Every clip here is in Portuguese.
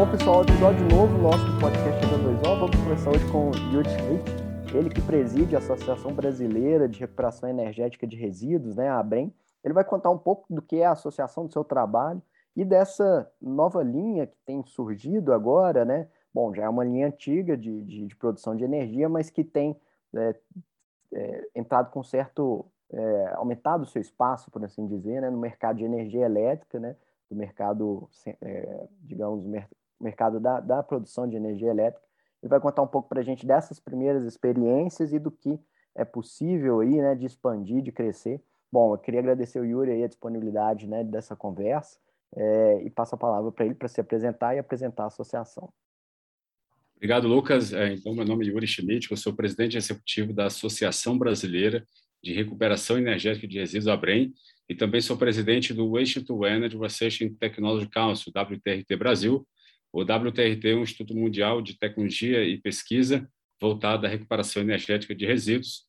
Bom, pessoal, episódio novo nosso do podcast H2O. Vamos conversar hoje com o Schmidt, ele que preside a Associação Brasileira de Recuperação Energética de Resíduos, né, a ABREM. Ele vai contar um pouco do que é a associação do seu trabalho e dessa nova linha que tem surgido agora, né? Bom, já é uma linha antiga de, de, de produção de energia, mas que tem é, é, entrado com certo é, aumentado o seu espaço, por assim dizer, né, no mercado de energia elétrica, né, do mercado, é, digamos, mercado da, da produção de energia elétrica. Ele vai contar um pouco para a gente dessas primeiras experiências e do que é possível aí, né, de expandir, de crescer. Bom, eu queria agradecer o Yuri aí a disponibilidade né, dessa conversa é, e passo a palavra para ele para se apresentar e apresentar a associação. Obrigado, Lucas. É, então, meu nome é Yuri Schmidt, eu sou presidente executivo da Associação Brasileira de Recuperação Energética de Resíduos, ABREM, e também sou presidente do Waste Energy Research and Technology Council, WTRT Brasil. O WTRT é um Instituto Mundial de Tecnologia e Pesquisa voltado à recuperação energética de resíduos.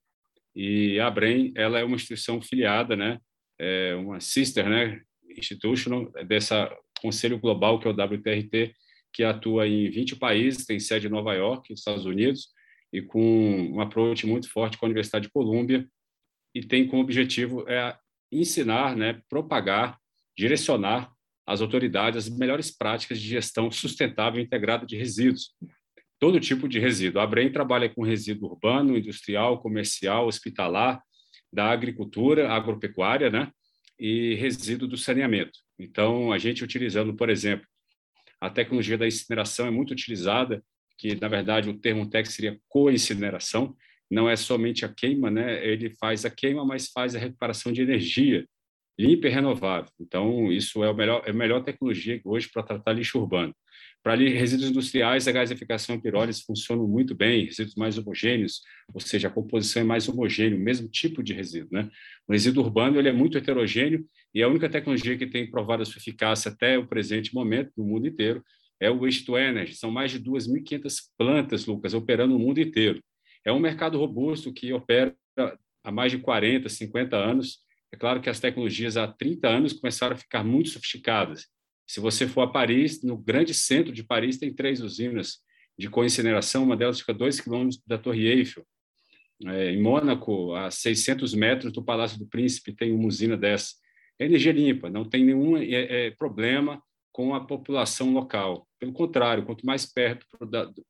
E a ABREM, ela é uma instituição filiada, né, é uma sister, né, institutional dessa Conselho Global que é o WTRT, que atua em 20 países, tem sede em Nova York, Estados Unidos, e com um approach muito forte com a Universidade de Colômbia, e tem como objetivo é ensinar, né, propagar, direcionar às autoridades as melhores práticas de gestão sustentável e integrada de resíduos, todo tipo de resíduo. A Brem trabalha com resíduo urbano, industrial, comercial, hospitalar, da agricultura, agropecuária, né, e resíduo do saneamento. Então, a gente utilizando, por exemplo, a tecnologia da incineração é muito utilizada, que na verdade o termo técnico seria co-incineração, não é somente a queima, né? Ele faz a queima, mas faz a recuperação de energia limpa e renovável. Então, isso é, o melhor, é a melhor tecnologia hoje para tratar lixo urbano. Para resíduos industriais, a gasificação e pirólise funcionam muito bem, resíduos mais homogêneos, ou seja, a composição é mais homogênea, o mesmo tipo de resíduo. Né? O resíduo urbano ele é muito heterogêneo e a única tecnologia que tem provado a sua eficácia até o presente momento, no mundo inteiro, é o Waste to Energy. São mais de 2.500 plantas, Lucas, operando no mundo inteiro. É um mercado robusto que opera há mais de 40, 50 anos. É claro que as tecnologias há 30 anos começaram a ficar muito sofisticadas. Se você for a Paris, no grande centro de Paris, tem três usinas de co-incineração, uma delas fica a dois quilômetros da Torre Eiffel. É, em Mônaco, a 600 metros do Palácio do Príncipe, tem uma usina dessa. É energia limpa, não tem nenhum é, é, problema com a população local. Pelo contrário, quanto mais perto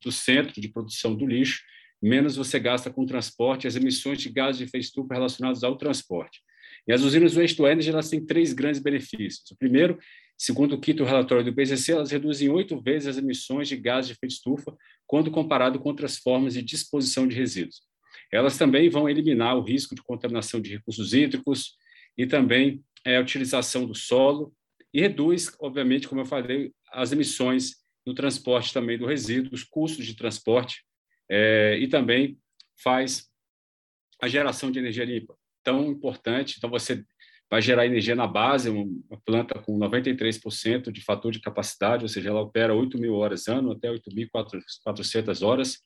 do centro de produção do lixo, menos você gasta com transporte, as emissões de gases de efeito estufa relacionadas ao transporte. E as usinas Waste to Energy elas têm três grandes benefícios. O primeiro, segundo o quinto relatório do IPCC, elas reduzem oito vezes as emissões de gases de efeito estufa quando comparado com outras formas de disposição de resíduos. Elas também vão eliminar o risco de contaminação de recursos hídricos e também é, a utilização do solo e reduz, obviamente, como eu falei, as emissões no transporte também do resíduo, os custos de transporte é, e também faz a geração de energia limpa, tão importante. Então, você vai gerar energia na base, uma planta com 93% de fator de capacidade, ou seja, ela opera 8 mil horas ano, até 8.400 horas.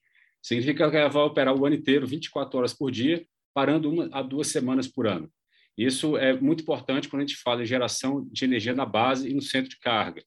Significa que ela vai operar o ano inteiro, 24 horas por dia, parando uma a duas semanas por ano. Isso é muito importante quando a gente fala em geração de energia na base e no centro de carga.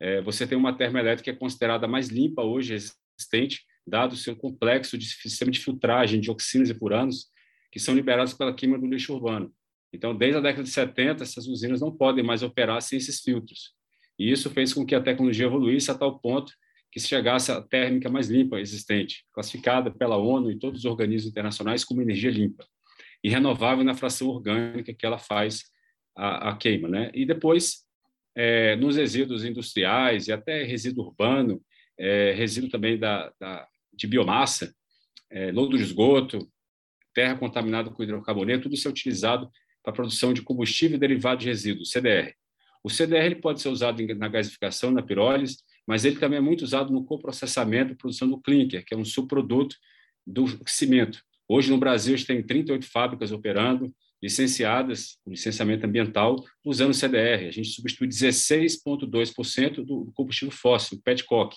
É, você tem uma termoelétrica que é considerada mais limpa hoje existente, dado o seu complexo de sistema de filtragem de oxinas e furanos, que são liberados pela queima do lixo urbano. Então, desde a década de 70, essas usinas não podem mais operar sem esses filtros. E isso fez com que a tecnologia evoluísse a tal ponto que se chegasse à térmica mais limpa existente, classificada pela ONU e todos os organismos internacionais como energia limpa e renovável na fração orgânica que ela faz a, a queima. Né? E depois, é, nos resíduos industriais e até resíduo urbano, é, resíduo também da, da de biomassa, é, lodo de esgoto, terra contaminada com hidrocarboneto, tudo isso é utilizado para a produção de combustível derivado de resíduos, CDR. O CDR ele pode ser usado na gasificação, na pirólise, mas ele também é muito usado no coprocessamento e produção do clinker, que é um subproduto do cimento. Hoje, no Brasil, a gente tem 38 fábricas operando, licenciadas, com licenciamento ambiental, usando CDR. A gente substitui 16,2% do combustível fóssil, petcock.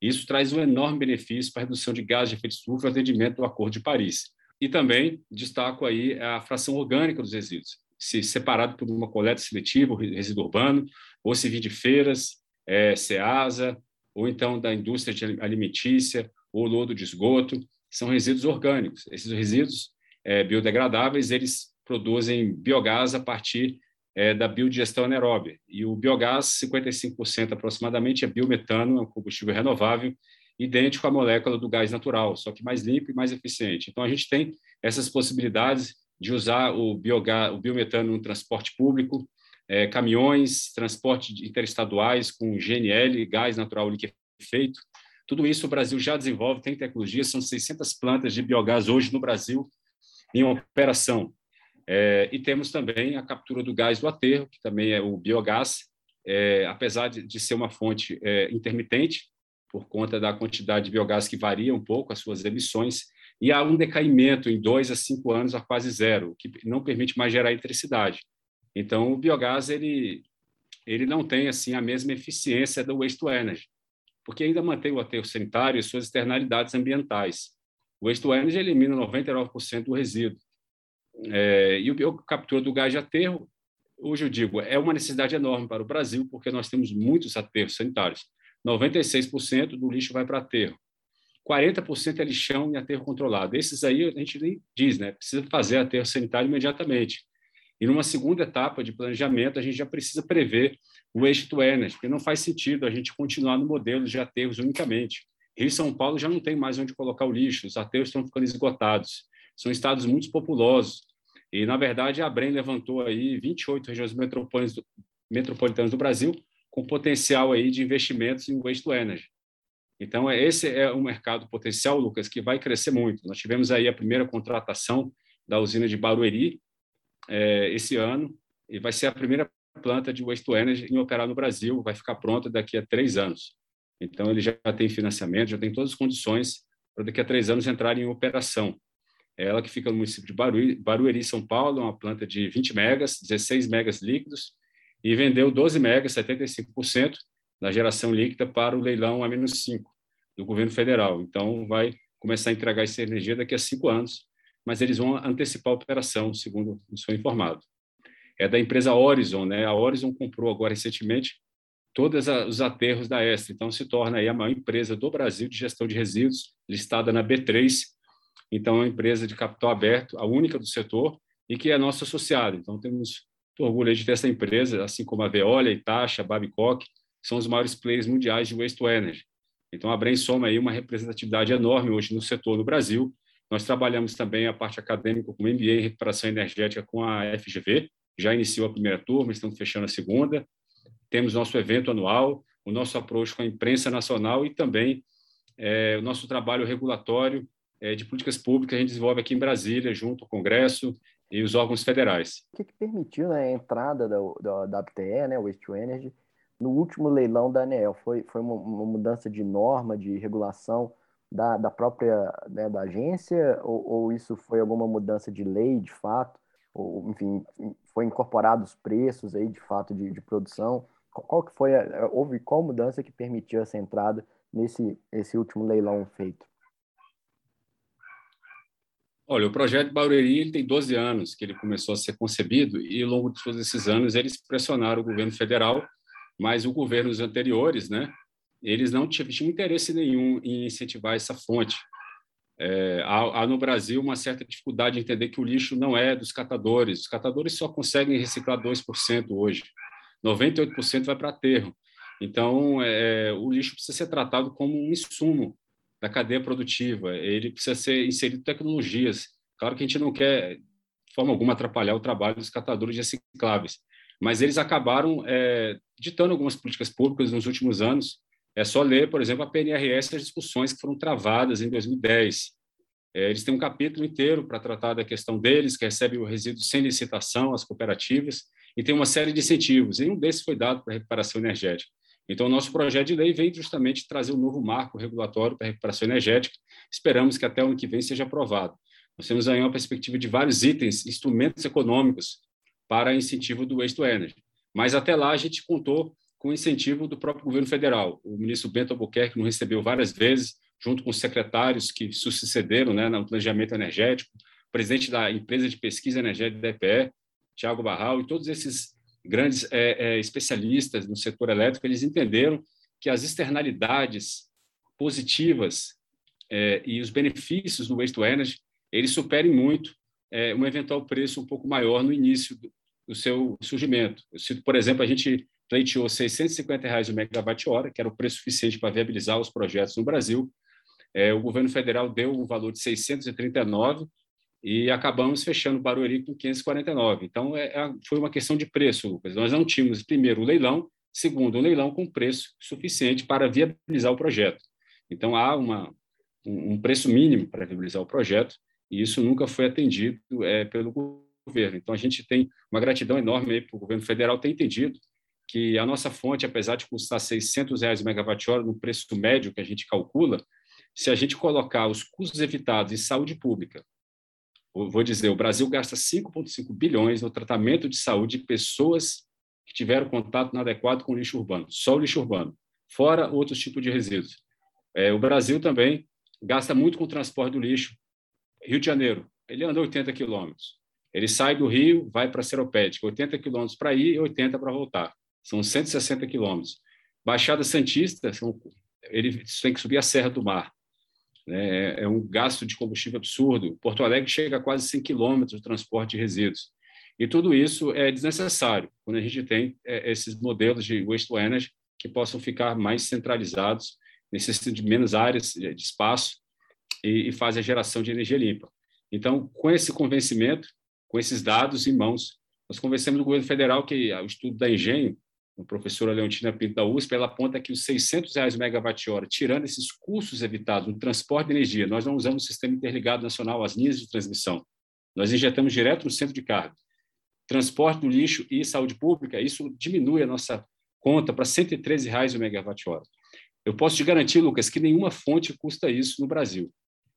Isso traz um enorme benefício para a redução de gases de efeito estufa e atendimento do Acordo de Paris. E também destaco aí a fração orgânica dos resíduos, se separado por uma coleta seletiva, resíduo urbano, ou se vir de feiras, é, SEASA, ou então da indústria alimentícia, ou lodo de esgoto, são resíduos orgânicos. Esses resíduos é, biodegradáveis, eles produzem biogás a partir é, da biodigestão anaeróbia. E o biogás, 55% aproximadamente, é biometano, é um combustível renovável, idêntico à molécula do gás natural, só que mais limpo e mais eficiente. Então, a gente tem essas possibilidades de usar o, biogás, o biometano no transporte público, é, caminhões, transporte interestaduais com GNL, gás natural liquefeito. Tudo isso o Brasil já desenvolve, tem tecnologia, são 600 plantas de biogás hoje no Brasil em operação. É, e temos também a captura do gás do aterro, que também é o biogás, é, apesar de, de, ser uma fonte é, intermitente, por conta da quantidade de biogás que varia um pouco as suas emissões, e há um decaimento em dois a cinco anos a quase zero, que não permite mais gerar eletricidade. Então, o biogás ele, ele não tem assim a mesma eficiência do waste to energy, porque ainda mantém o aterro sanitário e suas externalidades ambientais. O waste to energy elimina 99% do resíduo. É, e o captura do gás de aterro, hoje eu digo, é uma necessidade enorme para o Brasil, porque nós temos muitos aterros sanitários. 96% do lixo vai para aterro. 40% é lixão e aterro controlado. Esses aí a gente nem diz, né? Precisa fazer aterro sanitário imediatamente. E numa segunda etapa de planejamento, a gente já precisa prever o eixo to energy, porque não faz sentido a gente continuar no modelo de aterros unicamente. Rio e São Paulo já não tem mais onde colocar o lixo, os aterros estão ficando esgotados. São estados muito populosos. E, na verdade, a Brem levantou aí 28 regiões metropolitanas do Brasil com potencial aí de investimentos em waste to energy. Então, é, esse é um mercado potencial, Lucas, que vai crescer muito. Nós tivemos aí a primeira contratação da usina de Barueri é, esse ano, e vai ser a primeira planta de waste to energy em operar no Brasil, vai ficar pronta daqui a três anos. Então, ele já tem financiamento, já tem todas as condições para daqui a três anos entrar em operação. É ela que fica no município de Barueri, Barueri, São Paulo, uma planta de 20 megas, 16 megas líquidos, e vendeu 12 megas, 75% da geração líquida para o leilão a menos 5 do governo federal. Então, vai começar a entregar essa energia daqui a cinco anos, mas eles vão antecipar a operação, segundo sou informado. É da empresa Horizon, né? A Horizon comprou agora recentemente todos os aterros da Estra, então se torna aí a maior empresa do Brasil de gestão de resíduos, listada na B3, então, é uma empresa de capital aberto, a única do setor, e que é nosso associado. Então, temos orgulho de ter essa empresa, assim como a Veolia, Itacha, Babcock, são os maiores players mundiais de waste to energy. Então, a soma aí uma representatividade enorme hoje no setor no Brasil. Nós trabalhamos também a parte acadêmica com MBA em recuperação energética com a FGV, já iniciou a primeira turma, estamos fechando a segunda. Temos nosso evento anual, o nosso approach com a imprensa nacional e também é, o nosso trabalho regulatório é, de políticas públicas a gente desenvolve aqui em Brasília, junto ao Congresso e os órgãos federais. O que, que permitiu né, a entrada da, da, da APTE, né, Waste to Energy, no último leilão da ANEEL? Foi, foi uma, uma mudança de norma, de regulação da, da própria né, da agência, ou, ou, isso foi alguma mudança de lei, de fato? Ou, enfim, foi incorporado os preços aí, de fato, de, de produção? Qual, qual que foi, a, houve qual mudança que permitiu essa entrada nesse esse último leilão feito? Olha, o projeto Barueri ele tem 12 anos que ele começou a ser concebido e ao longo de todos esses anos eles pressionaram o governo federal, mas os governos anteriores, né, eles não tinham interesse nenhum em incentivar essa fonte. É, há, há, no Brasil uma certa dificuldade de entender que o lixo não é dos catadores. Os catadores só conseguem reciclar 2% hoje. 98% vai para aterro. Então, é, o lixo precisa ser tratado como um insumo da cadeia produtiva, ele precisa ser inserido tecnologias. Claro que a gente não quer, de forma alguma, atrapalhar o trabalho dos catadores de recicláveis, mas eles acabaram é, ditando algumas políticas públicas nos últimos anos. É só ler, por exemplo, a PNRS, as discussões que foram travadas em 2010. É, eles têm um capítulo inteiro para tratar da questão deles, que recebe o resíduo sem licitação, as cooperativas, e tem uma série de incentivos. E um desses foi dado para a recuperação energética. Então, o nosso projeto de lei vem justamente trazer um novo marco regulatório para a recuperação energética. Esperamos que até o ano que vem seja aprovado. Nós temos aí uma perspectiva de vários itens, instrumentos econômicos para incentivo do waste to energy. Mas até lá a gente contou com o incentivo do próprio governo federal. O ministro Bento Albuquerque nos recebeu várias vezes, junto com os secretários que sucederam né, no planejamento energético, presidente da empresa de pesquisa energética da EPE, Tiago Barral, e todos esses grandes é, é, especialistas no setor elétrico, eles entenderam que as externalidades positivas é, e os benefícios do waste to energy eles superem muito é, um eventual preço um pouco maior no início do, do seu surgimento. Eu cito, por exemplo, a gente pleiteou 650 reais o megawatt-hora, que era o preço suficiente para viabilizar os projetos no Brasil. É, o governo federal deu um valor de 639 e acabamos fechando o Barueri com 549. Então, é, é, foi uma questão de preço, Lucas. Nós não tínhamos, primeiro, o leilão, segundo, o leilão com preço suficiente para viabilizar o projeto. Então, há uma, um preço mínimo para viabilizar o projeto, e isso nunca foi atendido é, pelo governo. Então, a gente tem uma gratidão enorme para o governo federal ter entendido que a nossa fonte, apesar de custar 600 reais o megawatt-hora no preço médio que a gente calcula, se a gente colocar os custos evitados em saúde pública, vou dizer, o Brasil gasta 5,5 bilhões no tratamento de saúde de pessoas que tiveram contato inadequado com lixo urbano, só o lixo urbano, fora outros tipos de resíduos. É, o Brasil também gasta muito com o transporte do lixo. Rio de Janeiro, ele anda 80 quilômetros. Ele sai do Rio, vai para Seropédica, 80 quilômetros para ir e 80 para voltar. São 160 quilômetros. Baixada Santista, são, ele tem que subir a Serra do Mar. Né? É, é um gasto de combustível absurdo. Porto Alegre chega a quase 100 quilômetros de transporte de resíduos. E tudo isso é desnecessário quando a gente tem é, esses modelos de waste to energy que possam ficar mais centralizados, necessitam de menos áreas de espaço e, e fazem a geração de energia limpa. Então, com esse convencimento, com esses dados em mãos, nós convencemos o governo federal que o estudo da Engenho a professora Leontina Pinto da USP, ela aponta que os 600 reais o megawatt-hora, tirando esses custos evitados no transporte de energia, nós não usamos o sistema interligado nacional, as linhas de transmissão. Nós injetamos direto no centro de carga. Transporte do lixo e saúde pública, isso diminui a nossa conta para 113 reais o megawatt-hora. Eu posso te garantir, Lucas, que nenhuma fonte custa isso no Brasil.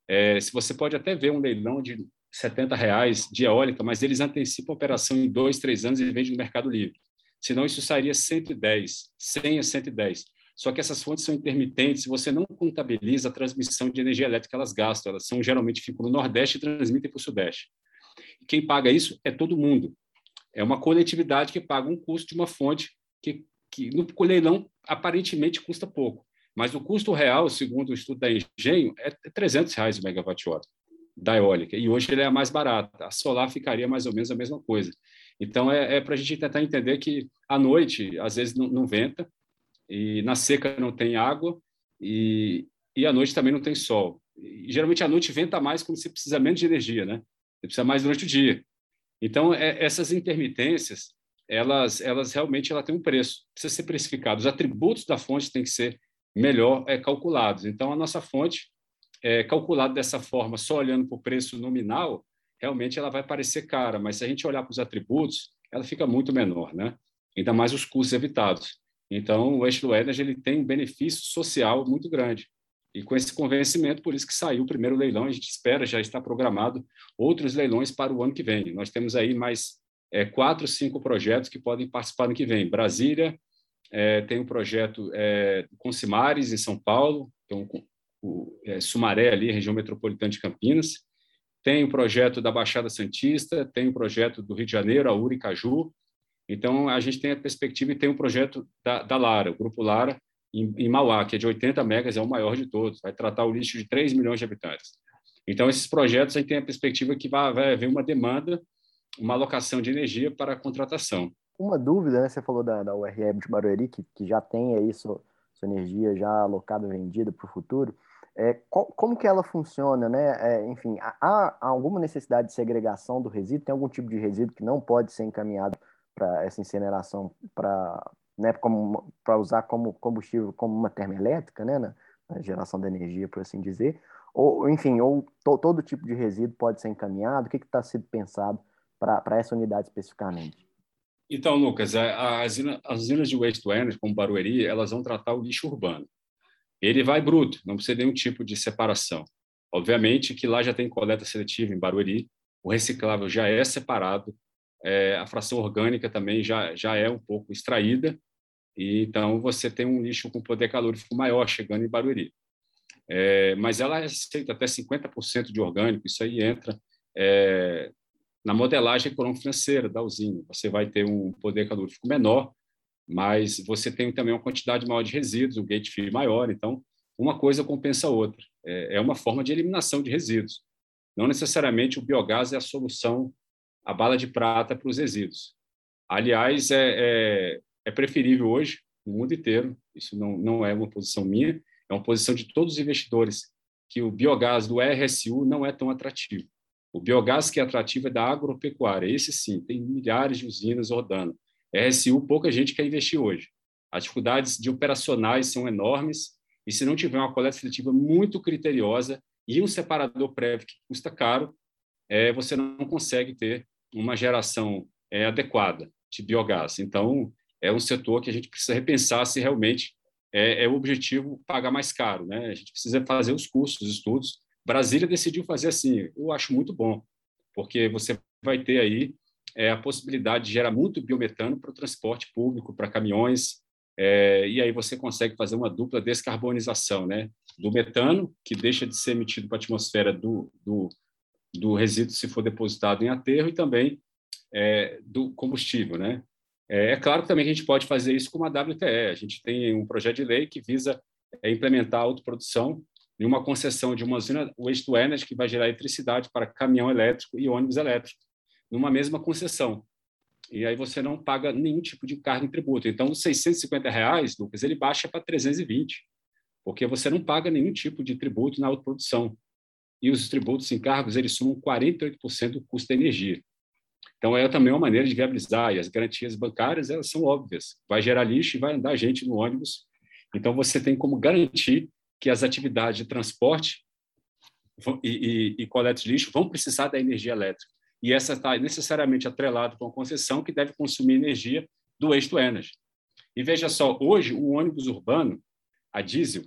É, se você pode até ver um leilão de 70 reais de eólica, mas eles antecipam a operação em dois, três anos e vendem no Mercado Livre senão isso sairia 110, 100 a 110. Só que essas fontes são intermitentes, você não contabiliza a transmissão de energia elétrica que elas gastam, elas são geralmente ficam no Nordeste e transmitem para o Sudeste. Quem paga isso é todo mundo. É uma coletividade que paga um custo de uma fonte que, que no leilão aparentemente custa pouco, mas o custo real, segundo o estudo da Engenho, é 300 reais o megawatt-hora da eólica, e hoje ele é a mais barata. A solar ficaria mais ou menos a mesma coisa. Então, é, é para a gente tentar entender que à noite, às vezes, não, não, venta, e na seca não tem água, e, e à noite também não tem sol. E, geralmente, à noite venta mais quando você precisa menos de energia, né? Você precisa mais durante o dia. Então, é, essas intermitências, elas, elas realmente ela têm um preço, precisa ser precificado. Os atributos da fonte têm que ser melhor é, calculados. Então, a nossa fonte, é, calculada dessa forma, só olhando para o preço nominal, realmente ela vai parecer cara, mas se a gente olhar para os atributos, ela fica muito menor, né? Ainda mais os custos evitados. Então, o eixo Energy ele tem um benefício social muito grande. E com esse convencimento, por isso que saiu o primeiro leilão, a gente espera, já está programado outros leilões para o ano que vem. Nós temos aí mais é, quatro, cinco projetos que podem participar no que vem. Brasília, é, tem um projeto é, com Cimares, em São Paulo, então, o, é, Sumaré, ali, região metropolitana de Campinas, tem o projeto da Baixada Santista, tem o projeto do Rio de Janeiro, a Uricaju. Então, a gente tem a perspectiva e tem o projeto da, da Lara, o Grupo Lara, em, em, Mauá, que é de 80 megas, é o maior de todos, vai tratar o lixo de 3 milhões de habitantes. Então, esses projetos, a gente tem a perspectiva que vai, vai haver uma demanda, uma alocação de energia para a contratação. Uma dúvida, né? Você falou da, da de Barueri, que, que já tem aí sua, sua energia já alocada, vendida para o futuro. É, como que ela funciona, né? É, enfim, há, há, alguma necessidade de segregação do resíduo? Tem algum tipo de resíduo que não pode ser encaminhado para essa incineração para né, para usar como combustível, como uma termoelétrica, né, na, na, geração de energia, por assim dizer? Ou, enfim, ou to, todo tipo de resíduo pode ser encaminhado? O que está sendo pensado para essa unidade especificamente? Então, Lucas, as, as usinas de waste to energy, como Barueri, elas vão tratar o lixo urbano ele vai bruto, não precisa de nenhum tipo de separação. Obviamente que lá já tem coleta seletiva em Barueri, o reciclável já é separado, é, a fração orgânica também já, já é um pouco extraída, e então você tem um lixo com poder calorífico maior chegando em Barueri. É, mas ela aceita até 50% de orgânico, isso aí entra é, na modelagem econômico-financeira da usina. Você vai ter um poder calorífico menor, mas você tem também uma quantidade maior de resíduos, um gate fee maior, então uma coisa compensa a outra. É, é uma forma de eliminação de resíduos. Não necessariamente o biogás é a solução, a bala de prata para os resíduos. Aliás, é, é, é preferível hoje, no mundo inteiro, isso não, não é uma posição minha, é uma posição de todos os investidores, que o biogás do RSU não é tão atrativo. O biogás que é atrativo é da agropecuária. Esse sim, tem milhares de usinas rodando. RSU, pouca gente quer investir hoje. As dificuldades de operacionais são enormes e se não tiver uma coleta seletiva muito criteriosa e um separador prévio que custa caro, é, você não consegue ter uma geração é, adequada de biogás. Então, é um setor que a gente precisa repensar se realmente é, é, o objetivo pagar mais caro. Né? A gente precisa fazer os cursos, os estudos. Brasília decidiu fazer assim. Eu acho muito bom, porque você vai ter aí é, a possibilidade de gerar muito biometano para o transporte público, para caminhões, é, e aí você consegue fazer uma dupla descarbonização né? do metano, que deixa de ser emitido para a atmosfera do, do, do resíduo se for depositado em aterro, e também é, do combustível. Né? É, é claro também que a gente pode fazer isso com uma WTE. A gente tem um projeto de lei que visa é, implementar a autoprodução em uma concessão de uma usina waste to energy que vai gerar eletricidade para caminhão elétrico e ônibus elétrico, numa mesma concessão. E aí você não paga nenhum tipo de carga em tributo. Então, os 650 reais, Lucas, ele baixa para 320, porque você não paga nenhum tipo de tributo na autoprodução. E os tributos em cargos, eles sumam 48% do custo da energia. Então, é também uma maneira de viabilizar, e as garantias bancárias, elas são óbvias. Vai gerar lixo e vai andar gente no ônibus. Então, você tem como garantir que as atividades de transporte e, e, e coleta de lixo vão precisar da energia elétrica. E essa está necessariamente atrelada com a concessão que deve consumir energia do waste energy. E veja só, hoje o ônibus urbano, a diesel,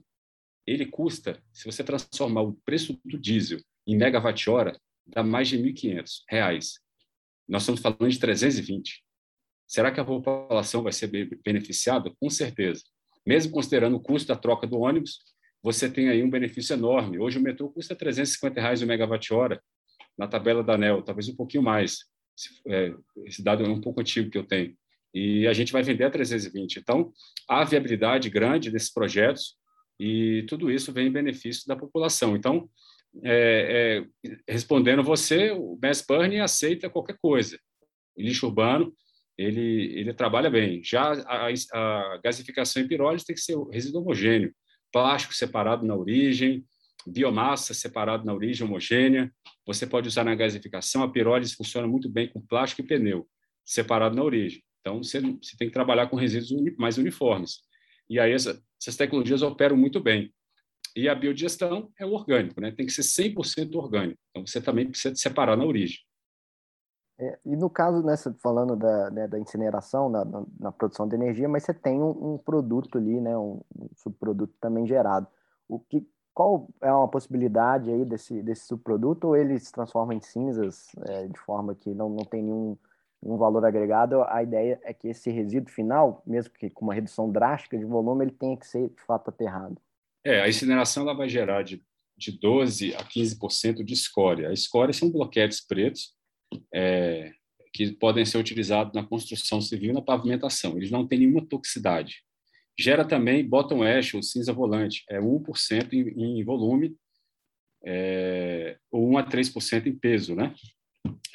ele custa, se você transformar o preço do diesel em megawatt-hora, dá mais de R$ 1.500. Nós estamos falando de 320. Será que a população vai ser beneficiada? Com certeza. Mesmo considerando o custo da troca do ônibus, você tem aí um benefício enorme. Hoje o metrô custa 350 reais o megawatt-hora na tabela da ANEL, talvez um pouquinho mais. É, esse dado é um pouco antigo que eu tenho. E a gente vai vender a 320. Então, há viabilidade grande desses projetos e tudo isso vem em benefício da população. Então, é, é, respondendo você, o Mass Burn aceita qualquer coisa. O lixo urbano, ele, ele trabalha bem. Já a, a gasificação em pirólise tem que ser resíduo homogêneo, plástico separado na origem, biomassa separado na origem homogênea. Você pode usar na gasificação. A pirólise funciona muito bem com plástico e pneu, separado na origem. Então, você, você tem que trabalhar com resíduos mais uniformes. E aí, essa, essas tecnologias operam muito bem. E a biodigestão é o orgânico, né? tem que ser 100% orgânico. Então, você também precisa separar na origem. É, e no caso, nessa, falando da, né, da incineração, na, na, na, produção de energia, mas você tem um, um produto ali, né, um, um, subproduto também gerado. O que, qual é uma possibilidade aí desse, desse subproduto ou ele se transforma em cinzas é, de forma que não, não tem nenhum, nenhum valor agregado? A ideia é que esse resíduo final, mesmo que com uma redução drástica de volume, ele tenha que ser de fato aterrado. É, a incineração ela vai gerar de, de 12% a 15% de escória. A escória são bloquetes pretos é, que podem ser utilizados na construção civil e na pavimentação. Eles não têm nenhuma toxicidade. Gera também bottom ash, ou cinza volante, é 1% em, em volume, é, ou 1 a 3% em peso, né?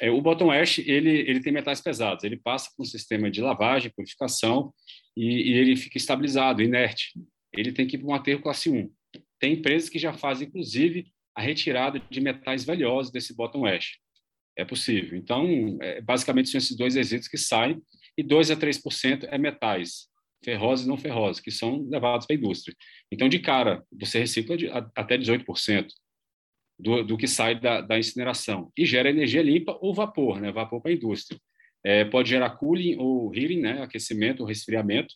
É, o bottom ash ele, ele tem metais pesados, ele passa por um sistema de lavagem, purificação e, e ele fica estabilizado, inerte. Ele tem que ir para um aterro classe 1. Tem empresas que já fazem, inclusive, a retirada de metais valiosos desse bottom ash. É possível. Então, é, basicamente, são esses dois resíduos que saem, e 2 a 3% é metais ferrosos e não ferrosos, que são levados para a indústria. Então, de cara, você recicla de, a, até 18% do, do que sai da, da, incineração e gera energia limpa ou vapor, né? vapor para a indústria. É, pode gerar cooling ou heating, né? aquecimento ou resfriamento.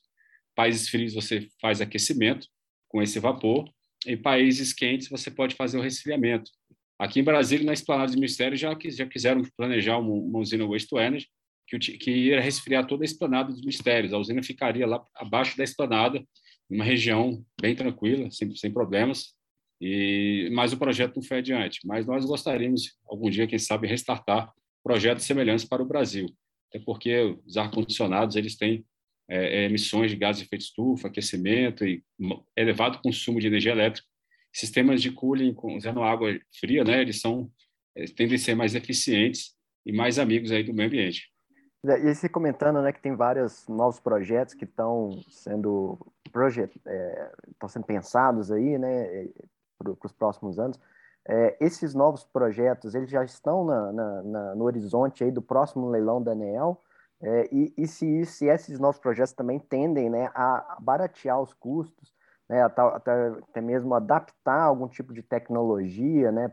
Países frios você faz aquecimento com esse vapor, em países quentes você pode fazer o resfriamento. Aqui em Brasília, na esplanada do Ministério, já, já quiseram planejar uma, uma usina waste to energy que, que ia resfriar toda a esplanada dos mistérios. A usina ficaria lá abaixo da esplanada, uma região bem tranquila, sem, sem problemas, e mas o projeto não foi adiante. Mas nós gostaríamos, algum dia, quem sabe, restartar projetos semelhantes para o Brasil, até porque os ar-condicionados eles têm é, é emissões de gases de efeito estufa, aquecimento e elevado consumo de energia elétrica. Sistemas de cooling usando água fria, né, eles são eles tendem a ser mais eficientes e mais amigos aí do meio ambiente. E você comentando, né, que tem vários novos projetos que estão sendo projet, é, sendo pensados aí, né, para os próximos anos. É, esses novos projetos, eles já estão na, na, na, no horizonte aí do próximo leilão da ANEEL, é, e, e se, se, esses novos projetos também tendem né, a baratear os custos, né, até, até, mesmo adaptar algum tipo de tecnologia né,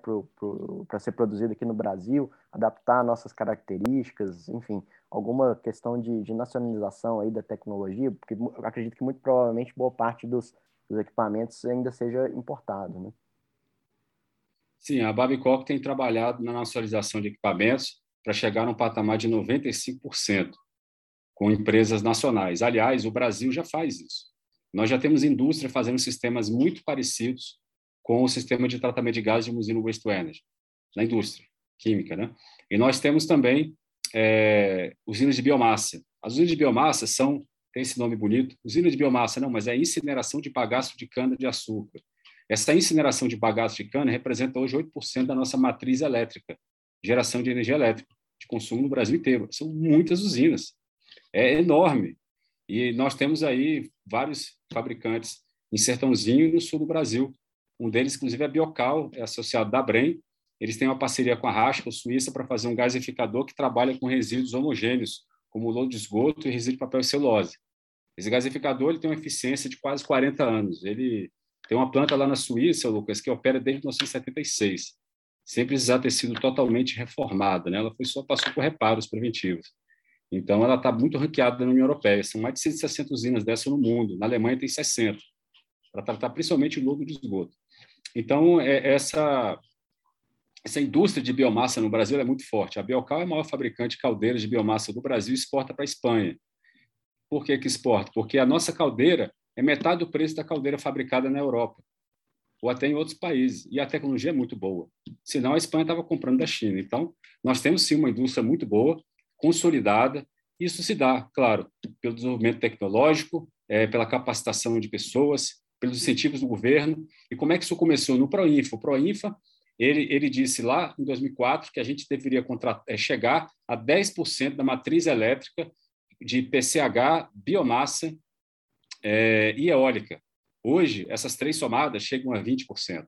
para ser produzido aqui no Brasil, adaptar nossas características, enfim, alguma questão de, de nacionalização aí da tecnologia, porque acredito que muito provavelmente boa parte dos, dos equipamentos ainda seja importado. Né? Sim, a Babcock tem trabalhado na nacionalização de equipamentos para chegar a um patamar de 95% com empresas nacionais. Aliás, o Brasil já faz isso. Nós já temos indústria fazendo sistemas muito parecidos com o sistema de tratamento de gás de usina Waste Energy, na indústria química. Né? E nós temos também é, usinas de biomassa. As usinas de biomassa são, tem esse nome bonito, usina de biomassa, não, mas é incineração de bagaço de cana-de-açúcar. Essa incineração de bagaço de cana representa hoje 8% da nossa matriz elétrica, geração de energia elétrica, de consumo no Brasil inteiro. São muitas usinas. É enorme. E nós temos aí vários fabricantes em Sertãozinho e no sul do Brasil. Um deles, inclusive, é a Biocal, é associado da Brem. Eles têm uma parceria com a Rasco Suíça para fazer um gasificador que trabalha com resíduos homogêneos, como lodo de esgoto e resíduo de papel e celulose. Esse gasificador ele tem uma eficiência de quase 40 anos. Ele tem uma planta lá na Suíça, Lucas, que opera desde 1976, sem precisar ter sido totalmente reformada. Né? Ela foi só passou por reparos preventivos. Então, ela está muito ranqueada na União Europeia. São mais de 160 usinas dessas no mundo. Na Alemanha tem 60, para tratar principalmente o lodo de esgoto. Então, é, essa, essa indústria de biomassa no Brasil é muito forte. A Biocal é a maior fabricante de caldeiras de biomassa do Brasil e exporta para a Espanha. Por que, que exporta? Porque a nossa caldeira é metade do preço da caldeira fabricada na Europa, ou até em outros países, e a tecnologia é muito boa. Senão a Espanha estava comprando da China. Então, nós temos sim uma indústria muito boa, consolidada. Isso se dá, claro, pelo desenvolvimento tecnológico, é, pela capacitação de pessoas, pelos incentivos do governo. E como é que isso começou? No Proinfa. O Proinfa ele, ele disse lá em 2004 que a gente deveria é, chegar a 10% da matriz elétrica de PCH, biomassa é, e eólica. Hoje, essas três somadas chegam a 20%.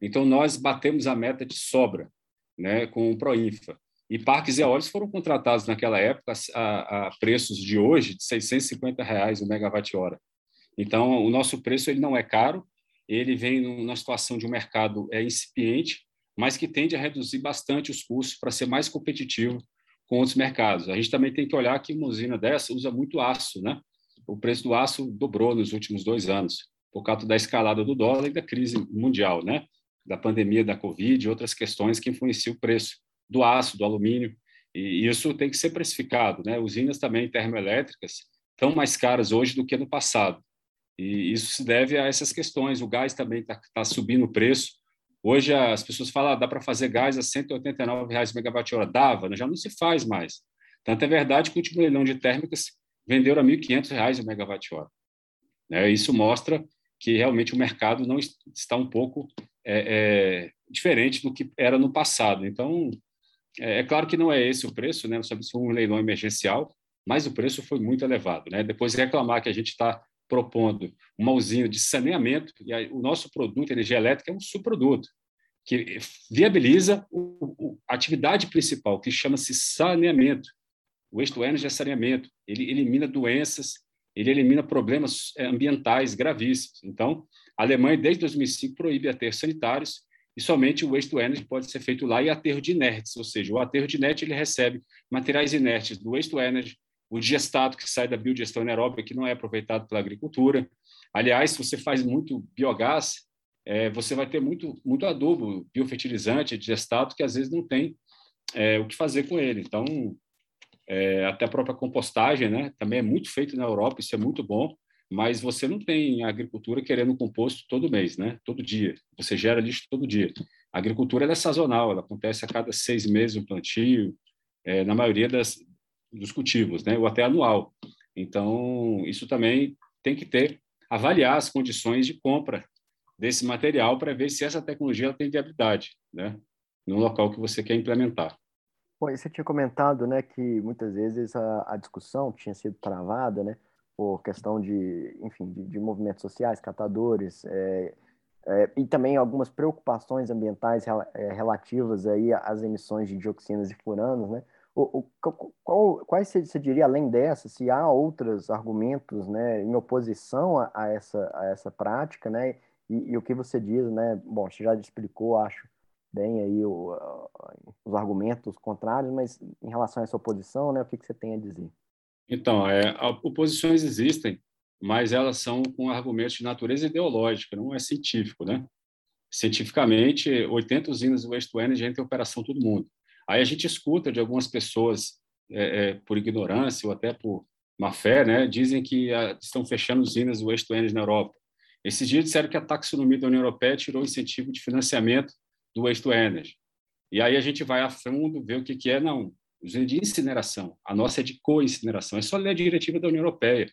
Então, nós batemos a meta de sobra né, com o Proinfa. E parques eólicos foram contratados naquela época a, a preços de hoje de 650 reais o megawatt-hora. Então, o nosso preço ele não é caro, ele vem numa situação de um mercado é, incipiente, mas que tende a reduzir bastante os custos para ser mais competitivo com outros mercados. A gente também tem que olhar que uma usina dessa usa muito aço, né? o preço do aço dobrou nos últimos dois anos, por causa da escalada do dólar e da crise mundial, né? da pandemia da Covid e outras questões que influenciam o preço do aço, do alumínio, e isso tem que ser precificado. Né? Usinas também termoelétricas estão mais caras hoje do que no passado, e isso se deve a essas questões. O gás também está tá subindo o preço. Hoje as pessoas falam, ah, dá para fazer gás a 189 reais megawatt-hora. Dava, né? já não se faz mais. Tanto é verdade que o último leilão de térmicas venderam a R$ 1.500 o megawatt-hora. Né? Isso mostra que realmente o mercado não está um pouco é, é, diferente do que era no passado. Então, é, é, claro que não é esse o preço, né? Nós sabemos que foi um leilão emergencial, mas o preço foi muito elevado. Né? Depois reclamar que a gente está propondo uma usina de saneamento, e aí, o nosso produto, energia elétrica, é um subproduto, que viabiliza a atividade principal, que chama-se saneamento. O waste energy é saneamento, ele elimina doenças, ele elimina problemas eh, ambientais gravíssimos. Então, a Alemanha, desde 2005, proíbe aterros sanitários e somente o waste energy pode ser feito lá e aterro de inertes, ou seja, o aterro de inerte ele recebe materiais inertes do waste energy, o digestato que sai da biodigestão anaeróbica que não é aproveitado pela agricultura. Aliás, se você faz muito biogás, é, você vai ter muito, muito adubo, biofertilizante, digestato, que às vezes não tem é, o que fazer com ele. Então, é, até a própria compostagem, né? Também é muito feito na Europa, isso é muito bom, mas você não tem agricultura querendo composto todo mês, né? Todo dia. Você gera lixo todo dia. A agricultura é sazonal, ela acontece a cada seis meses um plantio, é, na maioria das, dos cultivos, né? Ou até anual. Então, isso também tem que ter, avaliar as condições de compra desse material para ver se essa tecnologia tem viabilidade, né? No local que você quer implementar. Bom, você tinha comentado, né, que muitas vezes a, a discussão tinha sido travada, né, por questão de, enfim, de, de movimentos sociais, catadores, é, é, e também algumas preocupações ambientais é, relativas aí às emissões de dioxinas e furanos, né? O, o, qual, quais você, diria, além dessa, se há outros argumentos né, em oposição a, a essa, a essa prática, né? E, e, o que você diz, né? Bom, você já explicou, acho, bem aí o, os argumentos contrários, mas em relação a essa oposição, né, o que, que você tem a dizer? Então, é, oposições existem, mas elas são com argumentos de natureza ideológica, não é científico, né? Cientificamente, 80 usinas to Energy entram em operação todo mundo. Aí a gente escuta de algumas pessoas, é, é, por ignorância ou até por má fé, né, dizem que a, estão fechando usinas Waste to Energy na Europa. Esses dias disseram que a taxonomia da União Europeia tirou incentivo de financiamento do Waste to Energy. E aí a gente vai a fundo ver o que, que é, não, usina de incineração. A nossa é de co-incineração. É só ler a diretiva da União Europeia.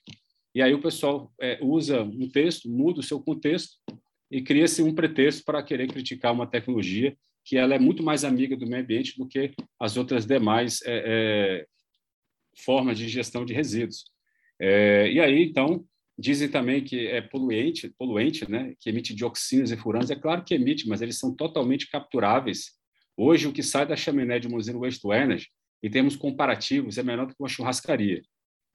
E aí o pessoal é, usa um texto, muda o seu contexto e cria-se um pretexto para querer criticar uma tecnologia que ela é muito mais amiga do meio ambiente do que as outras demais é, é, formas de gestão de resíduos. É, e aí, então, dizem também que é poluente, poluente, né, que emite dioxinas e furanos. É claro que emite, mas eles são totalmente capturáveis. Hoje, o que sai da chaminé de uma usina waste to energy, em termos comparativos, é menor do que uma churrascaria.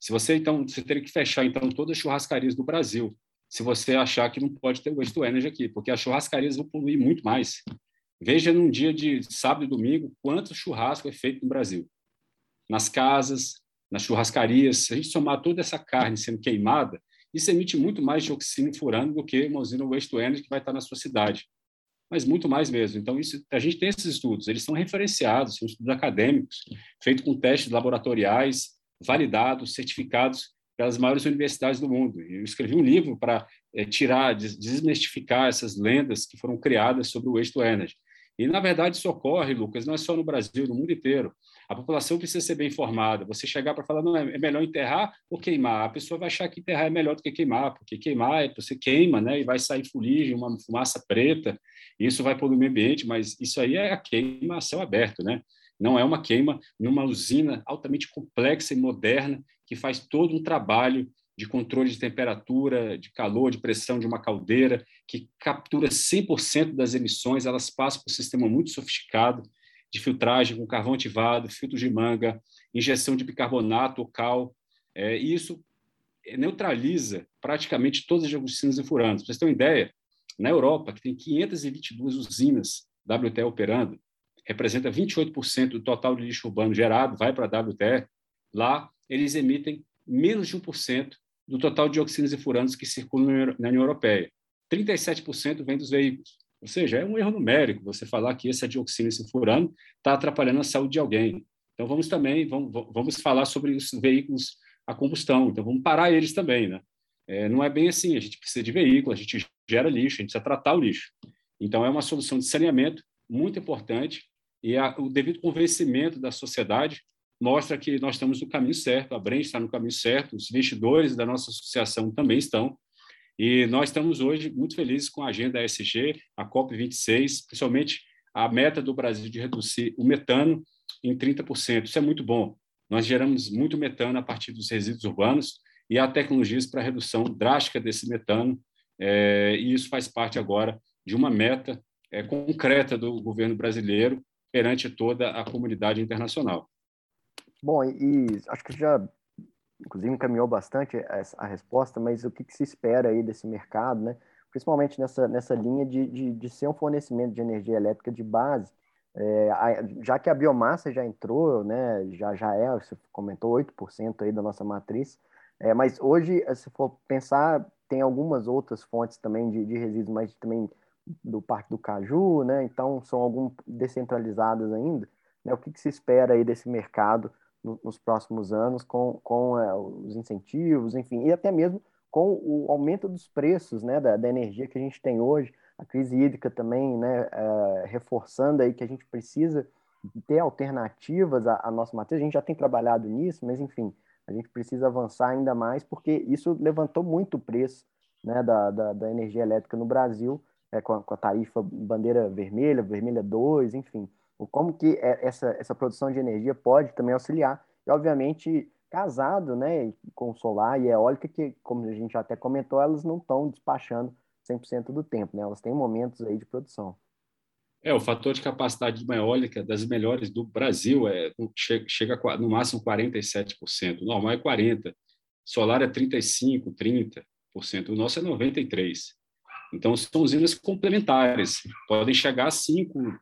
Se você, então, você teria que fechar, então, todas as churrascarias do Brasil, se você achar que não pode ter waste to energy aqui, porque as churrascarias vão poluir muito mais. Veja num dia de sábado e domingo quanto churrasco é feito no Brasil. Nas casas, nas churrascarias, se a gente somar toda essa carne sendo queimada, isso emite muito mais dioxina e furano do que uma usina waste energy que vai estar na sua cidade. Mas muito mais mesmo. Então, isso, a gente tem esses estudos, eles são referenciados, são estudos acadêmicos, feitos com testes laboratoriais, validados, certificados pelas maiores universidades do mundo. Eu escrevi um livro para é, tirar, desmistificar essas lendas que foram criadas sobre o waste energy. E, na verdade, isso ocorre, Lucas, não é só no Brasil, no mundo inteiro. A população precisa ser bem informada. Você chegar para falar, não, é melhor enterrar ou queimar. A pessoa vai achar que enterrar é melhor do que queimar, porque queimar, é, você queima, né, e vai sair fuligem, uma fumaça preta, isso vai poluir o meio ambiente, mas isso aí é a queima a céu aberto, né? Não é uma queima numa usina altamente complexa e moderna que faz todo um trabalho de controle de temperatura, de calor, de pressão de uma caldeira, que captura 100% das emissões, elas passam por um sistema muito sofisticado de filtragem com carvão ativado, filtro de manga, injeção de bicarbonato ou cal, é, e isso neutraliza praticamente todas as usinas e furanos. Para vocês terem uma ideia, na Europa, que tem 522 usinas WTE operando, representa 28% do total de lixo urbano gerado, vai para a WTE, lá eles emitem menos de 1% do total de dioxinas e furanos que circulam na União Europeia. 37% vem dos veículos. Ou seja, é um erro numérico você falar que essa dioxina esse furano está atrapalhando a saúde de alguém. Então, vamos também vamos, vamos falar sobre os veículos a combustão. Então, vamos parar eles também. Né? É, não é bem assim. A gente precisa de veículo, a gente gera lixo, a gente precisa tratar o lixo. Então, é uma solução de saneamento muito importante e a, o devido convencimento da sociedade mostra que nós estamos no caminho certo, a Brent está no caminho certo, os investidores da nossa associação também estão, e nós estamos hoje muito felizes com a agenda ESG, a COP26, principalmente a meta do Brasil de reduzir o metano em 30%. Isso é muito bom. Nós geramos muito metano a partir dos resíduos urbanos e há tecnologias para redução drástica desse metano, é, e isso faz parte agora de uma meta é, concreta do governo brasileiro perante toda a comunidade internacional. Bom, e, acho que já, inclusive, encaminhou bastante a, resposta, mas o que, que, se espera aí desse mercado, né? principalmente nessa, nessa linha de, de, de ser um fornecimento de energia elétrica de base, é, a, já que a biomassa já entrou, né, já, já é, você comentou, 8% aí da nossa matriz, é, mas hoje, se for pensar, tem algumas outras fontes também de, de resíduos, mas também do Parque do Caju, né, então são algumas descentralizadas ainda, né, o que, que se espera aí desse mercado nos próximos anos com, com é, os incentivos, enfim, e até mesmo com o aumento dos preços né, da, da energia que a gente tem hoje, a crise hídrica também né, é, reforçando aí que a gente precisa ter alternativas à, à, nossa matriz, a gente já tem trabalhado nisso, mas enfim, a gente precisa avançar ainda mais, porque isso levantou muito o preço né, da, da, da energia elétrica no Brasil, é, com, a, com, a, tarifa bandeira vermelha, vermelha 2, enfim. Como que é, essa, essa produção de energia pode também auxiliar. E, obviamente, casado né, com solar e eólica, que, como a gente já até comentou, elas não estão despachando 100% do tempo, né? elas têm momentos aí de produção. É, o fator de capacidade de uma eólica das melhores do Brasil é chega no máximo 47%, o normal é 40%, solar é 35%, 30%, o nosso é 93%. Então, são usinas complementares, podem chegar a 5%,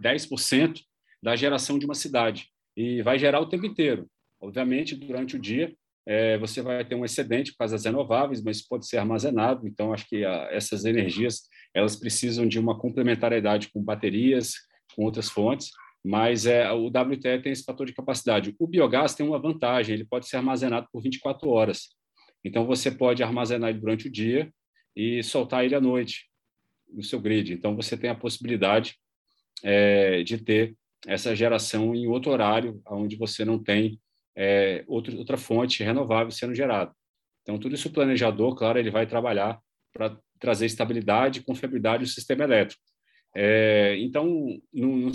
10% da geração de uma cidade, e vai gerar o tempo inteiro. Obviamente, durante o dia, é, você vai ter um excedente por causa das renováveis, mas pode ser armazenado. Então, acho que a, essas energias elas precisam de uma complementariedade com baterias, com outras fontes, mas é, o WTE tem esse fator de capacidade. O biogás tem uma vantagem, ele pode ser armazenado por 24 horas. Então, você pode armazenar ele durante o dia e soltar ele à noite no seu grid. Então, você tem a possibilidade é, de ter essa geração em outro horário, onde você não tem é, outro, outra fonte renovável sendo gerada. Então, tudo isso o planejador, claro, ele vai trabalhar para trazer estabilidade e confiabilidade no sistema elétrico. É, então, no,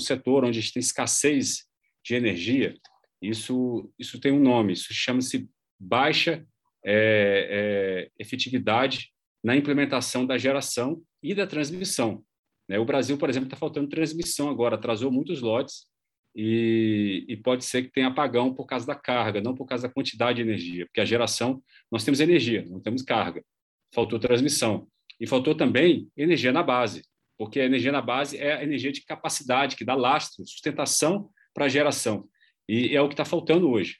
setor onde a gente tem escassez de energia, isso, isso tem um nome, isso chama-se baixa é, é, efetividade na implementação da geração e da transmissão. Né? O Brasil, por exemplo, está faltando transmissão agora, atrasou muitos lotes, e, e, pode ser que tenha apagão por causa da carga, não por causa da quantidade de energia, porque a geração, nós temos energia, não temos carga. Faltou transmissão. E faltou também energia na base, porque a energia na base é a energia de capacidade, que dá lastro, sustentação para a geração. E é o que está faltando hoje.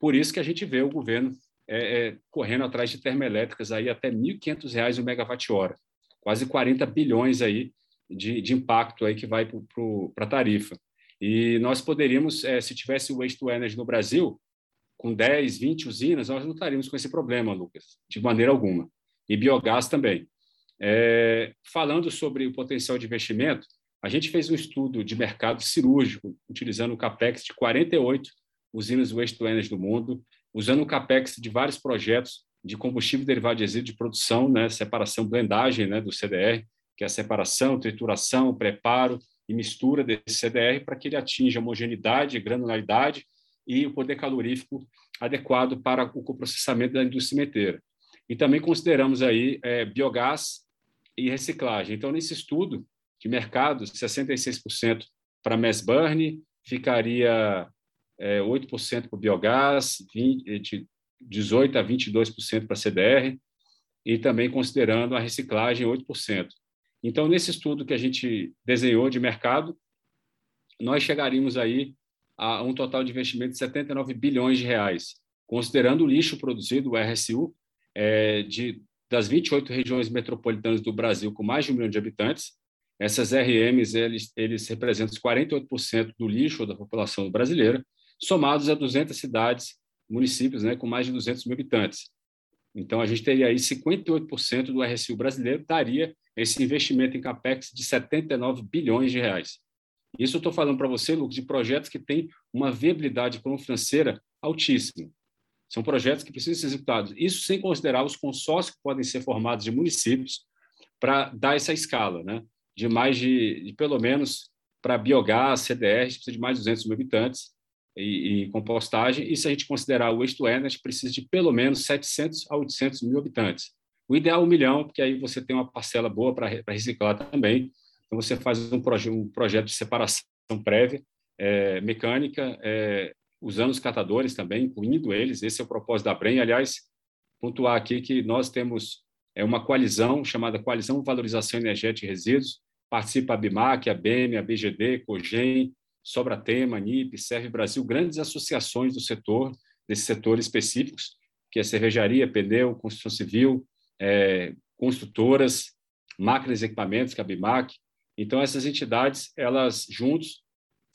Por isso que a gente vê o governo é, é, correndo atrás de termoelétricas aí até R$ 1.500 o megawatt-hora, quase 40 bilhões aí de, de impacto aí que vai para a tarifa. E nós poderíamos, é, se tivesse o Waste to Energy no Brasil, com 10, 20 usinas, nós não estaríamos com esse problema, Lucas, de maneira alguma. E biogás também. É, falando sobre o potencial de investimento, a gente fez um estudo de mercado cirúrgico, utilizando o CAPEX de 48 usinas Waste to Energy do mundo, usando o CAPEX de vários projetos de combustível derivado de resíduo de produção, né, separação, blendagem né, do CDR, que é a separação, trituração, preparo, e mistura desse CDR para que ele atinja homogeneidade, granularidade e o poder calorífico adequado para o coprocessamento da indústria cimenteira. E também consideramos aí é, biogás e reciclagem. Então, nesse estudo de mercado, 66% para mass burn, ficaria é, 8% para biogás, 20, de 18% a 22% para CDR, e também considerando a reciclagem, 8%. Então, nesse estudo que a gente desenhou de mercado, nós chegaríamos aí a um total de investimento de 79 bilhões de reais, considerando o lixo produzido, o RSU, é, de, das 28 regiões metropolitanas do Brasil com mais de um milhão de habitantes. Essas RMs eles, eles representam 48% do lixo da população brasileira, somados a 200 cidades, municípios né, com mais de 200 mil habitantes. Então, a gente teria aí 58% do RSU brasileiro daria esse investimento em capex de 79 bilhões de reais. Isso eu estou falando para você, Lucas, de projetos que têm uma viabilidade financeira altíssima. São projetos que precisam ser executados. Isso sem considerar os consórcios que podem ser formados de municípios para dar essa escala, né? De mais de, de pelo menos para biogás, CDR, precisa de mais de 200 mil habitantes e, e compostagem. E se a gente considerar o waste to energy, precisa de pelo menos 700 a 800 mil habitantes. O ideal é um milhão, porque aí você tem uma parcela boa para reciclar também. Então, você faz um, proje um projeto de separação prévia, é, mecânica, é, usando os catadores também, incluindo eles. Esse é o propósito da BREM. Aliás, pontuar aqui que nós temos é, uma coalizão chamada Coalizão Valorização Energética e Resíduos. Participa a BIMAC, a BEM, a BGD, COGEM, Sobratema, NIP, Serve Brasil, grandes associações do setor, desses setores específicos, que é cervejaria, pneu, construção civil, é, construtoras, máquinas e equipamentos, que é. Então, essas entidades, elas juntos,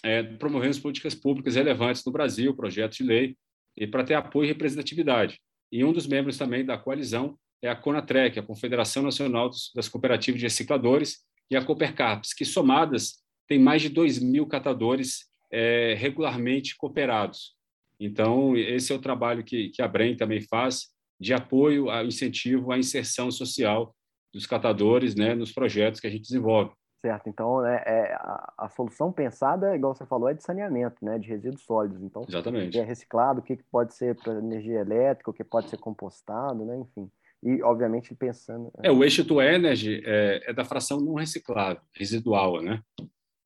é, promovemos políticas públicas relevantes no Brasil, projetos de lei, e para ter apoio e representatividade. E um dos membros também da coalizão é a CONATREC, a Confederação Nacional das Cooperativas de Recicladores, e a Coopercarps, que somadas têm mais de 2 mil catadores é, regularmente cooperados. Então, esse é o trabalho que, que a BREM também faz, de apoio ao incentivo à inserção social dos catadores né, nos projetos que a gente desenvolve. Certo, então é, é a, a, solução pensada, igual você falou, é de saneamento, né, de resíduos sólidos. Então, Exatamente. o que é reciclado, o que pode ser para energia elétrica, o que pode ser compostado, né, enfim. E, obviamente, pensando. É, o waste to energy é, é da fração não reciclável, residual, né?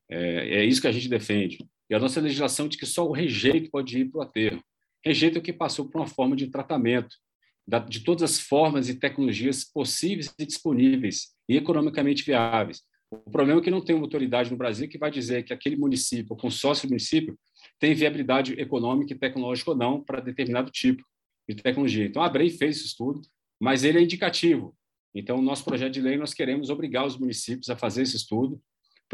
É, é, isso que a gente defende. E a nossa legislação diz que só o rejeito pode ir para o aterro. Rejeito é o que passou por uma forma de tratamento de todas as formas e tecnologias possíveis e disponíveis e economicamente viáveis. O problema é que não tem uma autoridade no Brasil que vai dizer que aquele município, o consórcio do município, tem viabilidade econômica e tecnológica ou não para determinado tipo de tecnologia. Então, a ABREI fez esse estudo, mas ele é indicativo. Então, nosso projeto de lei, nós queremos obrigar os municípios a fazer esse estudo,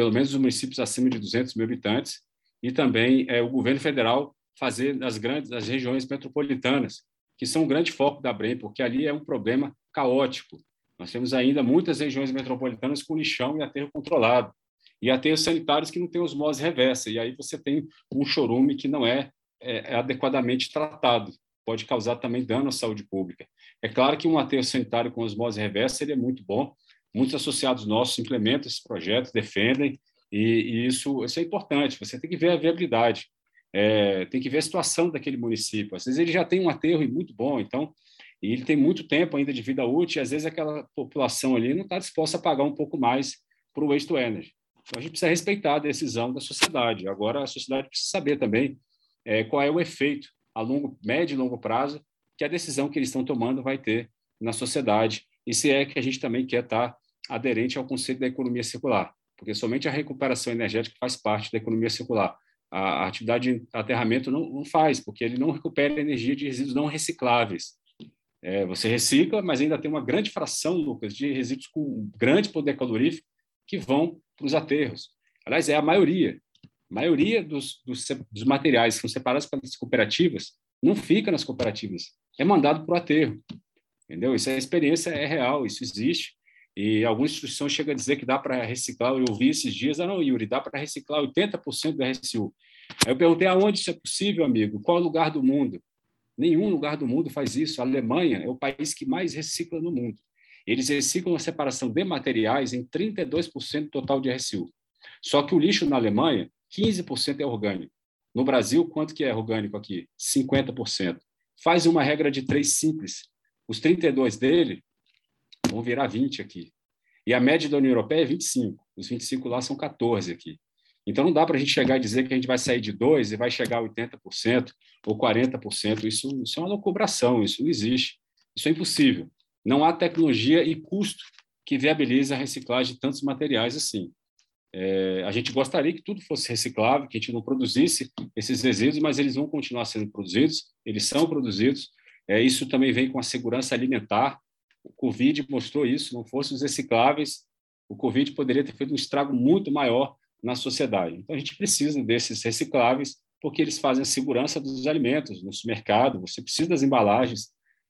pelo menos os municípios acima de 200 mil habitantes, e também é, o governo federal fazer nas grandes as regiões metropolitanas, que são um grande foco da BREM, porque ali é um problema caótico. Nós temos ainda muitas regiões metropolitanas com lixão e aterro controlado, e aterros sanitários que não têm osmose reversa, e aí você tem um chorume que não é, é, é adequadamente tratado, pode causar também dano à saúde pública. É claro que um aterro sanitário com osmose reversa seria muito bom, muitos associados nossos implementam esse projeto, defendem, e, e isso, isso é importante, você tem que ver a viabilidade é, tem que ver a situação daquele município. Às vezes ele já tem um aterro muito bom, então, e ele tem muito tempo ainda de vida útil, e às vezes aquela população ali não está disposta a pagar um pouco mais para o waste energy. Então a gente precisa respeitar a decisão da sociedade. Agora a sociedade precisa saber também é, qual é o efeito a longo, médio e longo prazo que a decisão que eles estão tomando vai ter na sociedade e se é que a gente também quer estar aderente ao conceito da economia circular, porque somente a recuperação energética faz parte da economia circular a atividade de aterramento não, não, faz, porque ele não recupera energia de resíduos não recicláveis. É, você recicla, mas ainda tem uma grande fração, Lucas, de resíduos com grande poder calorífico que vão para os aterros. Aliás, é a maioria. A maioria dos, dos, dos materiais que são separados pelas cooperativas não fica nas cooperativas, é mandado para o aterro. Entendeu? Isso é experiência, é real, isso existe. E algumas instituições chegam a dizer que dá para reciclar. Eu ouvi esses dias, ah, não, Yuri, dá para reciclar 80% da RSU. Aí eu perguntei aonde isso é possível, amigo? Qual lugar do mundo? Nenhum lugar do mundo faz isso. A Alemanha é o país que mais recicla no mundo. Eles reciclam a separação de materiais em 32% do total de RSU. Só que o lixo na Alemanha, 15% é orgânico. No Brasil, quanto que é orgânico aqui? 50%. Faz uma regra de três simples. Os 32 dele vão virar 20 aqui. E a média da União Europeia é 25. Os 25 lá são 14 aqui. Então não dá para a gente chegar e dizer que a gente vai sair de 2 e vai chegar a 80% ou 40%. Isso, isso é uma loucubração, isso não existe. Isso é impossível. Não há tecnologia e custo que viabilize a reciclagem de tantos materiais assim. É, a gente gostaria que tudo fosse reciclável, que a gente não produzisse esses resíduos, mas eles vão continuar sendo produzidos, eles são produzidos. É, isso também vem com a segurança alimentar, o Covid mostrou isso, não fossem os recicláveis, o Covid poderia ter feito um estrago muito maior na sociedade. Então, a gente precisa desses recicláveis, porque eles fazem a segurança dos alimentos no supermercado, você precisa das embalagens,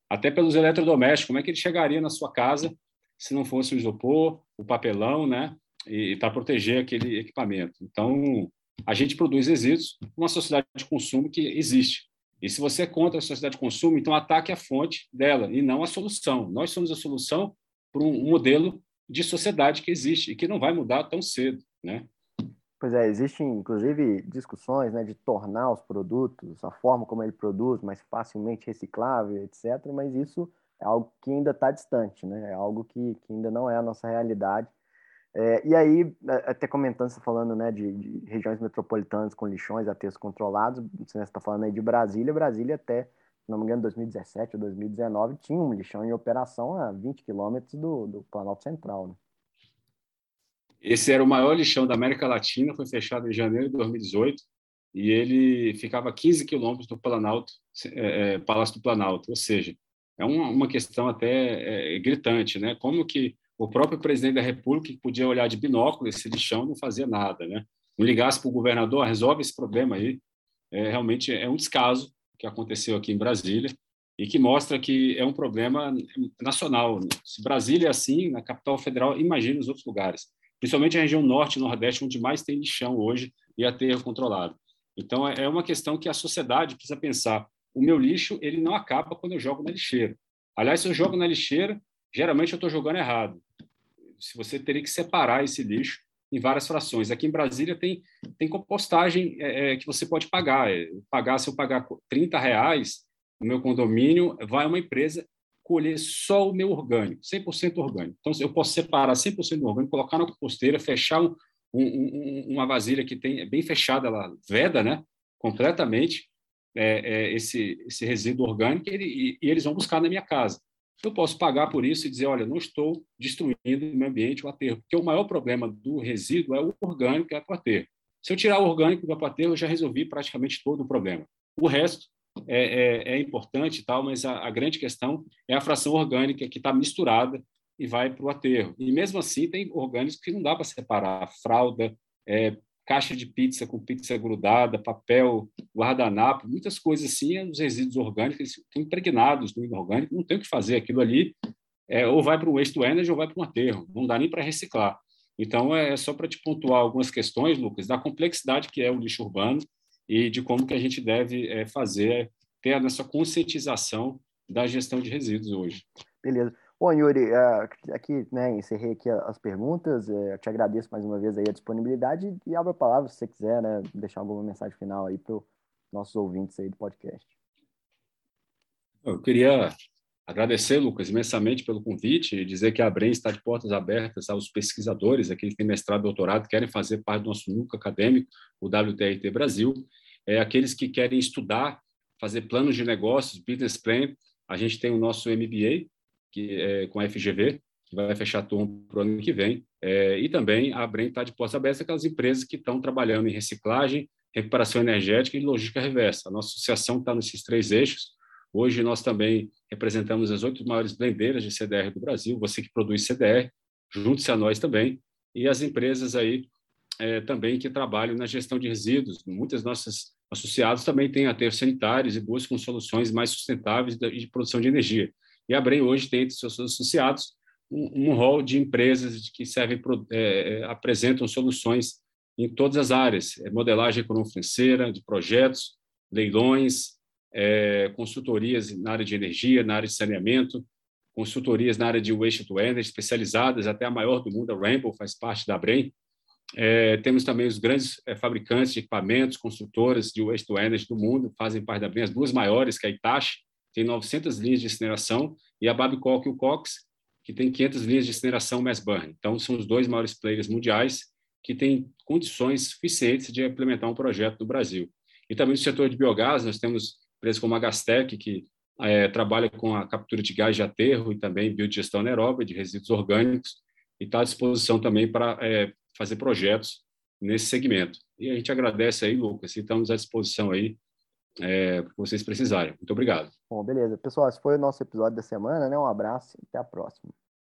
até pelos eletrodomésticos, como é que ele chegaria na sua casa se não fosse o isopor, o papelão, né? E, para proteger aquele equipamento. Então, a gente produz resíduos uma sociedade de consumo que existe. E se você é contra a sociedade de consumo, então ataque a fonte dela e não a solução. Nós somos a solução para um modelo de sociedade que existe e que não vai mudar tão cedo, né? Pois é, existem inclusive discussões né, de tornar os produtos, a forma como ele produz, mais facilmente reciclável, etc. Mas isso é algo que ainda está distante, né? É algo que, que ainda não é a nossa realidade é, e aí, até comentando, você falando né, de, de, regiões metropolitanas com lixões, aterros controlados, você está falando aí de Brasília, Brasília até, se não me engano, 2017 ou 2019, tinha um lixão em operação a 20 quilômetros do, do Planalto Central. Né? Esse era o maior lixão da América Latina, foi fechado em janeiro de 2018, e ele ficava a 15 quilômetros do Planalto, é, é, Palácio do Planalto, ou seja, é uma, uma questão até é, gritante, né? Como que o próprio presidente da República, que podia olhar de binóculo esse lixão, não fazia nada, né? Não ligasse para o governador, resolve esse problema aí. É, realmente é um descaso que aconteceu aqui em Brasília e que mostra que é um problema nacional. Se Brasília é assim, na capital federal, imagine os outros lugares. Principalmente a região norte e nordeste, onde mais tem lixão hoje e aterro controlado. Então, é uma questão que a sociedade precisa pensar. O meu lixo ele não acaba quando eu jogo na lixeira. Aliás, se eu jogo na lixeira, geralmente eu estou jogando errado. Se você teria que separar esse lixo em várias frações. Aqui em Brasília tem, tem compostagem é, é que você pode pagar. É, pagar. Se eu pagar 30 reais no meu condomínio, vai uma empresa colher só o meu orgânico, 100% orgânico. Então, eu posso separar 100% do orgânico, colocar na composteira, fechar um, um, uma vasilha que tem é bem fechada, ela veda, né, completamente é, é, esse esse resíduo orgânico e, e, e, eles vão buscar na minha casa. Eu posso pagar por isso e dizer, olha, não estou destruindo o meio ambiente, o aterro, porque o maior problema do resíduo é o orgânico, é o aterro. Se eu tirar o orgânico do aterro, eu já resolvi praticamente todo o problema. O resto é, é, é importante, tal, mas a, a, grande questão é a fração orgânica que está misturada e vai para o aterro. E mesmo assim, tem orgânicos que não dá para separar: fralda, é, caixa de pizza com pizza grudada, papel, guardanapo, muitas coisas assim, os resíduos orgânicos estão impregnados no inorgânico, não tem o que fazer aquilo ali, é, ou vai para o waste to energy ou vai para um aterro, não dá nem para reciclar. Então, é só para te pontuar algumas questões, Lucas, da complexidade que é o lixo urbano e de como que a gente deve é, fazer, ter essa conscientização da gestão de resíduos hoje. Beleza. Bom, Yuri, é, aqui, né, encerrei aqui as perguntas, é, eu te agradeço mais uma vez aí a disponibilidade e abro a palavra se você quiser, né, deixar alguma mensagem final aí para os nossos ouvintes aí do podcast. Eu queria agradecer, Lucas, imensamente pelo convite e dizer que a Abrem está de portas abertas aos pesquisadores, aqueles que têm mestrado, doutorado, querem fazer parte do nosso núcleo acadêmico, o WTRT Brasil, é, aqueles que querem estudar, fazer planos de negócios, business plan, a gente tem o nosso MBA, que é com a FGV, que vai fechar turno para o ano que vem. É, e também a Brem está de portas abertas aquelas empresas que estão trabalhando em reciclagem, recuperação energética e logística reversa. A nossa associação está nesses três eixos. Hoje nós também representamos as oito maiores blendeiras de CDR do Brasil. Você que produz CDR, junte-se a nós também. E as empresas aí é, também que trabalham na gestão de resíduos. Muitas nossas associados também têm aterros sanitários e buscam soluções mais sustentáveis de, de produção de energia. E a Brem hoje tem entre seus associados um, um de empresas que servem, é, é, apresentam soluções em todas as áreas, é, modelagem econômico-financeira, de projetos, leilões, é, consultorias na área de energia, na área de saneamento, consultorias na área de waste to energy, especializadas, até a maior do mundo, a Rainbow, faz parte da Brem. É, temos também os grandes é, fabricantes de equipamentos, construtoras de waste to energy do mundo, fazem parte da Brem, as duas maiores, que é a Itachi, tem 900 linhas de incineração, e a Babcock e o Cox, que tem 500 linhas de incineração mass burn. Então, são os dois maiores players mundiais que têm condições suficientes de implementar um projeto no Brasil. E também no setor de biogás, nós temos empresas como a Gastec, que é, trabalha com a captura de gás de aterro e também biodigestão anaeróbica de resíduos orgânicos, e está à disposição também para é, fazer projetos nesse segmento. E a gente agradece aí, Lucas, e estamos à disposição aí é, vocês precisarem. Muito obrigado. Bom, beleza. Pessoal, esse foi o nosso episódio da semana, né? Um abraço e até a próxima.